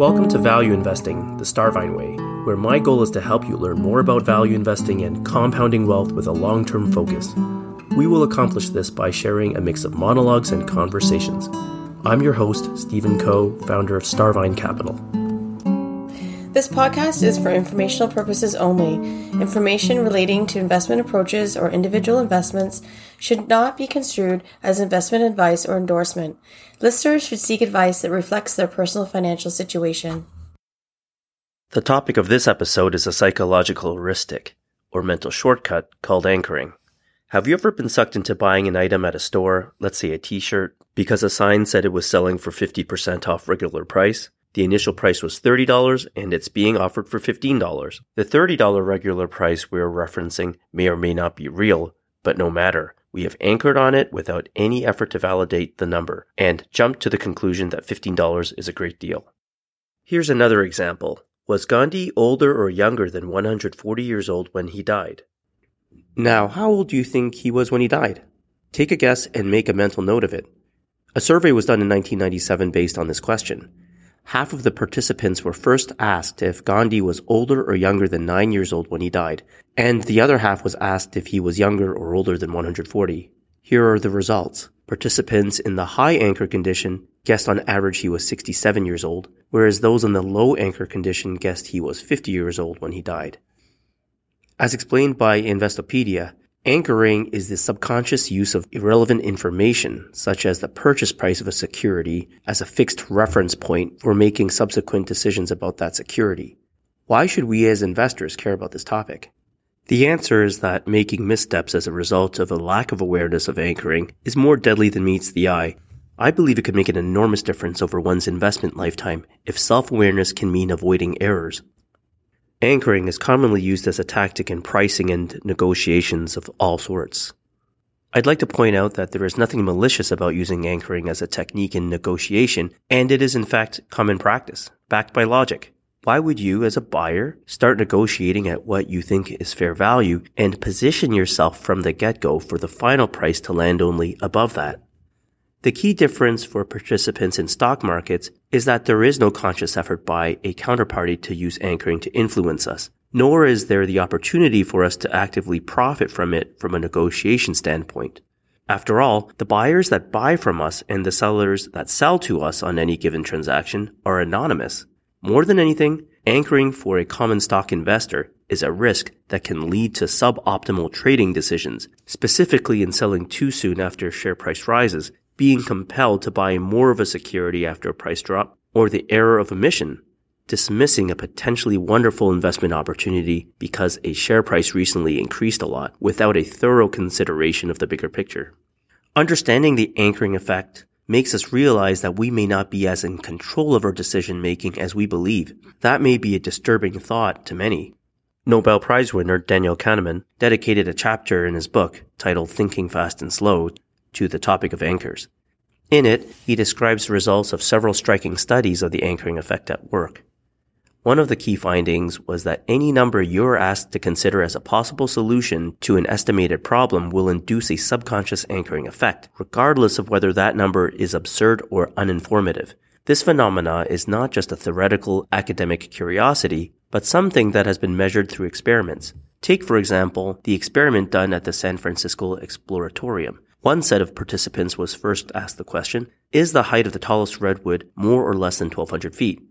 Welcome to Value Investing, the Starvine Way, where my goal is to help you learn more about value investing and compounding wealth with a long term focus. We will accomplish this by sharing a mix of monologues and conversations. I'm your host, Stephen Coe, founder of Starvine Capital. This podcast is for informational purposes only. Information relating to investment approaches or individual investments should not be construed as investment advice or endorsement. Listeners should seek advice that reflects their personal financial situation. The topic of this episode is a psychological heuristic, or mental shortcut, called anchoring. Have you ever been sucked into buying an item at a store, let's say a t shirt, because a sign said it was selling for 50% off regular price? The initial price was $30 and it's being offered for $15. The $30 regular price we're referencing may or may not be real, but no matter. We have anchored on it without any effort to validate the number and jumped to the conclusion that $15 is a great deal. Here's another example. Was Gandhi older or younger than 140 years old when he died? Now, how old do you think he was when he died? Take a guess and make a mental note of it. A survey was done in 1997 based on this question half of the participants were first asked if Gandhi was older or younger than 9 years old when he died, and the other half was asked if he was younger or older than 140. Here are the results. Participants in the high anchor condition guessed on average he was 67 years old, whereas those in the low anchor condition guessed he was 50 years old when he died. As explained by Investopedia, Anchoring is the subconscious use of irrelevant information, such as the purchase price of a security, as a fixed reference point for making subsequent decisions about that security. Why should we as investors care about this topic? The answer is that making missteps as a result of a lack of awareness of anchoring is more deadly than meets the eye. I believe it could make an enormous difference over one's investment lifetime if self-awareness can mean avoiding errors. Anchoring is commonly used as a tactic in pricing and negotiations of all sorts. I'd like to point out that there is nothing malicious about using anchoring as a technique in negotiation, and it is in fact common practice, backed by logic. Why would you, as a buyer, start negotiating at what you think is fair value and position yourself from the get-go for the final price to land only above that? The key difference for participants in stock markets is that there is no conscious effort by a counterparty to use anchoring to influence us, nor is there the opportunity for us to actively profit from it from a negotiation standpoint. After all, the buyers that buy from us and the sellers that sell to us on any given transaction are anonymous. More than anything, anchoring for a common stock investor is a risk that can lead to suboptimal trading decisions, specifically in selling too soon after share price rises being compelled to buy more of a security after a price drop, or the error of omission, dismissing a potentially wonderful investment opportunity because a share price recently increased a lot without a thorough consideration of the bigger picture. Understanding the anchoring effect makes us realize that we may not be as in control of our decision making as we believe. That may be a disturbing thought to many. Nobel Prize winner Daniel Kahneman dedicated a chapter in his book titled Thinking Fast and Slow to the topic of anchors. In it, he describes the results of several striking studies of the anchoring effect at work. One of the key findings was that any number you're asked to consider as a possible solution to an estimated problem will induce a subconscious anchoring effect, regardless of whether that number is absurd or uninformative. This phenomena is not just a theoretical academic curiosity, but something that has been measured through experiments. Take, for example, the experiment done at the San Francisco Exploratorium. One set of participants was first asked the question, is the height of the tallest redwood more or less than 1200 feet?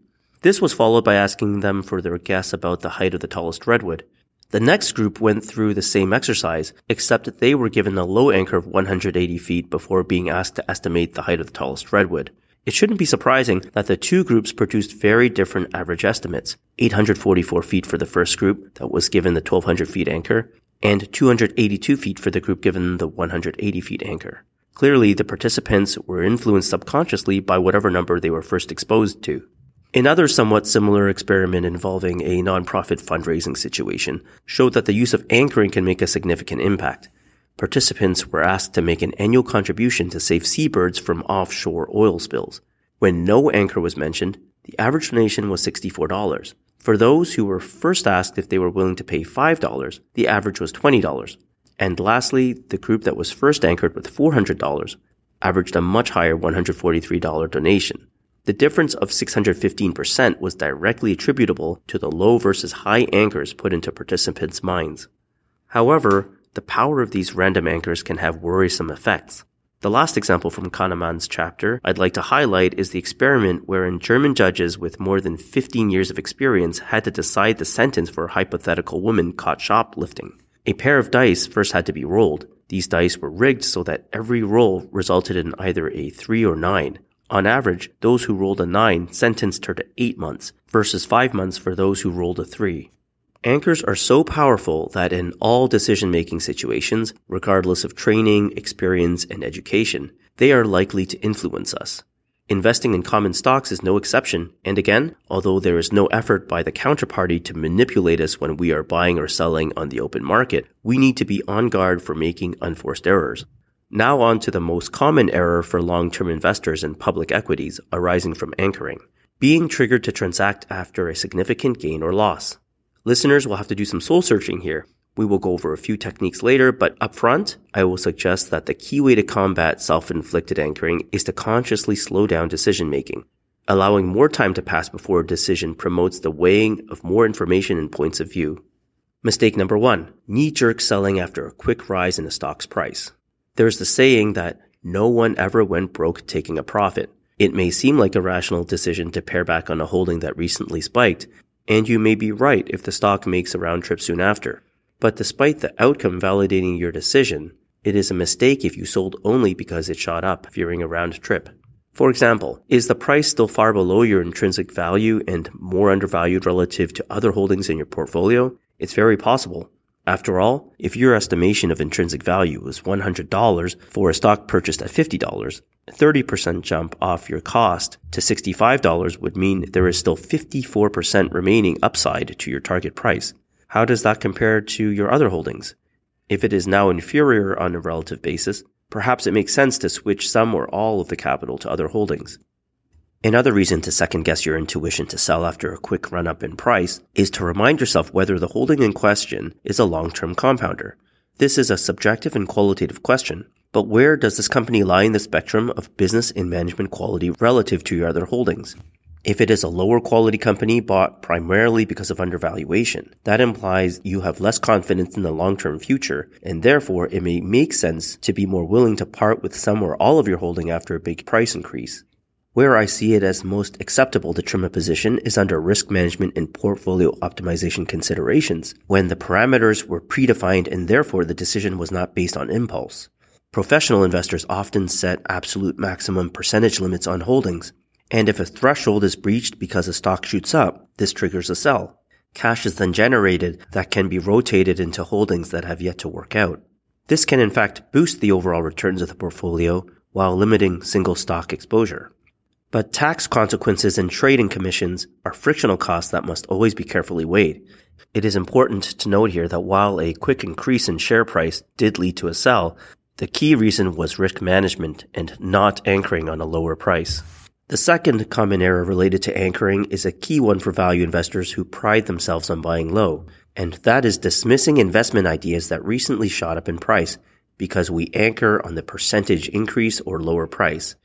This was followed by asking them for their guess about the height of the tallest redwood. The next group went through the same exercise, except that they were given a low anchor of 180 feet before being asked to estimate the height of the tallest redwood. It shouldn't be surprising that the two groups produced very different average estimates. 844 feet for the first group that was given the 1200 feet anchor, and 282 feet for the group given the 180 feet anchor. Clearly, the participants were influenced subconsciously by whatever number they were first exposed to. Another somewhat similar experiment involving a nonprofit fundraising situation showed that the use of anchoring can make a significant impact. Participants were asked to make an annual contribution to save seabirds from offshore oil spills. When no anchor was mentioned, the average donation was $64. For those who were first asked if they were willing to pay $5, the average was $20. And lastly, the group that was first anchored with $400 averaged a much higher $143 donation. The difference of 615% was directly attributable to the low versus high anchors put into participants' minds. However, the power of these random anchors can have worrisome effects. The last example from Kahneman's chapter I'd like to highlight is the experiment wherein German judges with more than 15 years of experience had to decide the sentence for a hypothetical woman caught shoplifting. A pair of dice first had to be rolled. These dice were rigged so that every roll resulted in either a 3 or 9. On average, those who rolled a 9 sentenced her to 8 months versus 5 months for those who rolled a 3. Anchors are so powerful that in all decision making situations, regardless of training, experience, and education, they are likely to influence us. Investing in common stocks is no exception, and again, although there is no effort by the counterparty to manipulate us when we are buying or selling on the open market, we need to be on guard for making unforced errors. Now on to the most common error for long-term investors in public equities arising from anchoring. Being triggered to transact after a significant gain or loss. Listeners will have to do some soul searching here. We will go over a few techniques later, but up front, I will suggest that the key way to combat self-inflicted anchoring is to consciously slow down decision making. Allowing more time to pass before a decision promotes the weighing of more information and points of view. Mistake number one, knee-jerk selling after a quick rise in a stock's price. There's the saying that no one ever went broke taking a profit. It may seem like a rational decision to pare back on a holding that recently spiked, and you may be right if the stock makes a round trip soon after. But despite the outcome validating your decision, it is a mistake if you sold only because it shot up, fearing a round trip. For example, is the price still far below your intrinsic value and more undervalued relative to other holdings in your portfolio? It's very possible. After all, if your estimation of intrinsic value was $100 for a stock purchased at $50, a 30% jump off your cost to $65 would mean there is still 54% remaining upside to your target price. How does that compare to your other holdings? If it is now inferior on a relative basis, perhaps it makes sense to switch some or all of the capital to other holdings. Another reason to second guess your intuition to sell after a quick run up in price is to remind yourself whether the holding in question is a long-term compounder. This is a subjective and qualitative question, but where does this company lie in the spectrum of business and management quality relative to your other holdings? If it is a lower quality company bought primarily because of undervaluation, that implies you have less confidence in the long-term future, and therefore it may make sense to be more willing to part with some or all of your holding after a big price increase. Where I see it as most acceptable to trim a position is under risk management and portfolio optimization considerations, when the parameters were predefined and therefore the decision was not based on impulse. Professional investors often set absolute maximum percentage limits on holdings, and if a threshold is breached because a stock shoots up, this triggers a sell. Cash is then generated that can be rotated into holdings that have yet to work out. This can in fact boost the overall returns of the portfolio while limiting single stock exposure. But tax consequences and trading commissions are frictional costs that must always be carefully weighed. It is important to note here that while a quick increase in share price did lead to a sell, the key reason was risk management and not anchoring on a lower price. The second common error related to anchoring is a key one for value investors who pride themselves on buying low, and that is dismissing investment ideas that recently shot up in price because we anchor on the percentage increase or lower price.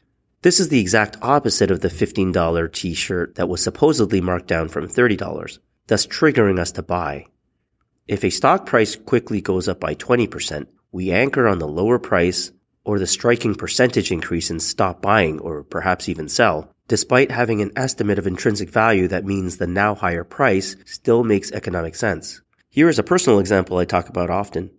This is the exact opposite of the $15 t-shirt that was supposedly marked down from $30, thus triggering us to buy. If a stock price quickly goes up by 20%, we anchor on the lower price or the striking percentage increase and stop buying or perhaps even sell, despite having an estimate of intrinsic value that means the now higher price still makes economic sense. Here is a personal example I talk about often.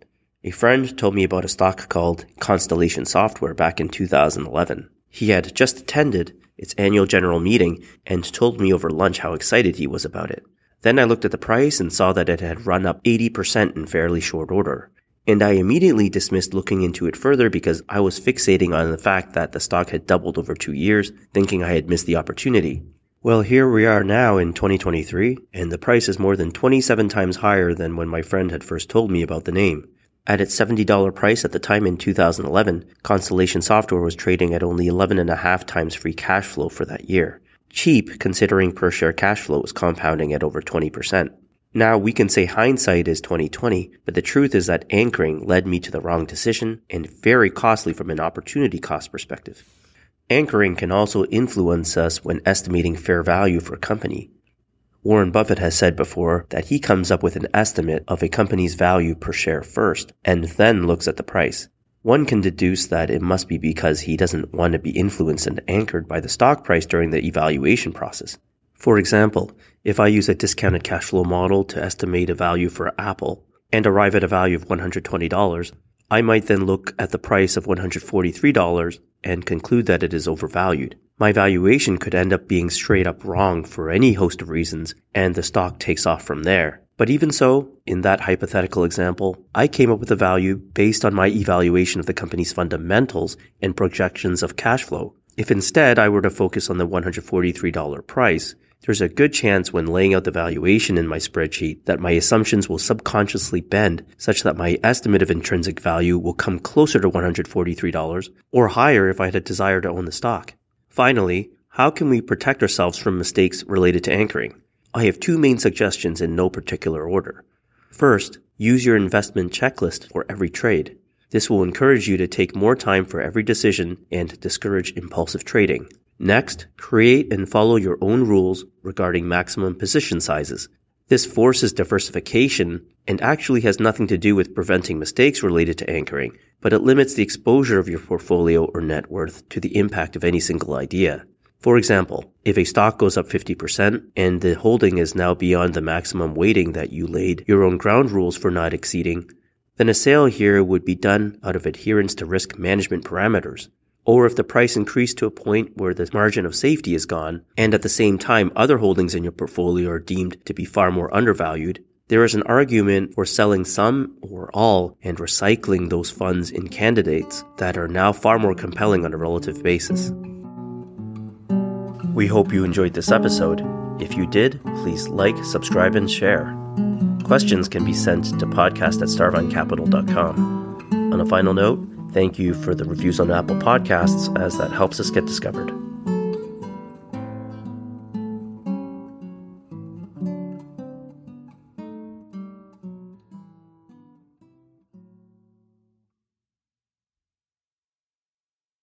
A friend told me about a stock called Constellation Software back in 2011. He had just attended its annual general meeting and told me over lunch how excited he was about it. Then I looked at the price and saw that it had run up 80% in fairly short order. And I immediately dismissed looking into it further because I was fixating on the fact that the stock had doubled over two years, thinking I had missed the opportunity. Well, here we are now in 2023, and the price is more than 27 times higher than when my friend had first told me about the name. At its $70 price at the time in 2011, Constellation Software was trading at only 11.5 times free cash flow for that year. Cheap considering per share cash flow was compounding at over 20%. Now we can say hindsight is 2020, but the truth is that anchoring led me to the wrong decision and very costly from an opportunity cost perspective. Anchoring can also influence us when estimating fair value for a company. Warren Buffett has said before that he comes up with an estimate of a company's value per share first and then looks at the price. One can deduce that it must be because he doesn't want to be influenced and anchored by the stock price during the evaluation process. For example, if I use a discounted cash flow model to estimate a value for Apple and arrive at a value of $120, I might then look at the price of $143 and conclude that it is overvalued. My valuation could end up being straight up wrong for any host of reasons, and the stock takes off from there. But even so, in that hypothetical example, I came up with a value based on my evaluation of the company's fundamentals and projections of cash flow. If instead I were to focus on the $143 price, there's a good chance when laying out the valuation in my spreadsheet that my assumptions will subconsciously bend such that my estimate of intrinsic value will come closer to $143 or higher if I had a desire to own the stock. Finally, how can we protect ourselves from mistakes related to anchoring? I have two main suggestions in no particular order. First, use your investment checklist for every trade. This will encourage you to take more time for every decision and discourage impulsive trading. Next, create and follow your own rules regarding maximum position sizes. This forces diversification and actually has nothing to do with preventing mistakes related to anchoring, but it limits the exposure of your portfolio or net worth to the impact of any single idea. For example, if a stock goes up 50% and the holding is now beyond the maximum weighting that you laid your own ground rules for not exceeding, then a sale here would be done out of adherence to risk management parameters. Or if the price increased to a point where the margin of safety is gone, and at the same time other holdings in your portfolio are deemed to be far more undervalued, there is an argument for selling some or all and recycling those funds in candidates that are now far more compelling on a relative basis. We hope you enjoyed this episode. If you did, please like, subscribe, and share. Questions can be sent to podcast at starvinecapital.com. On a final note, thank you for the reviews on Apple Podcasts, as that helps us get discovered.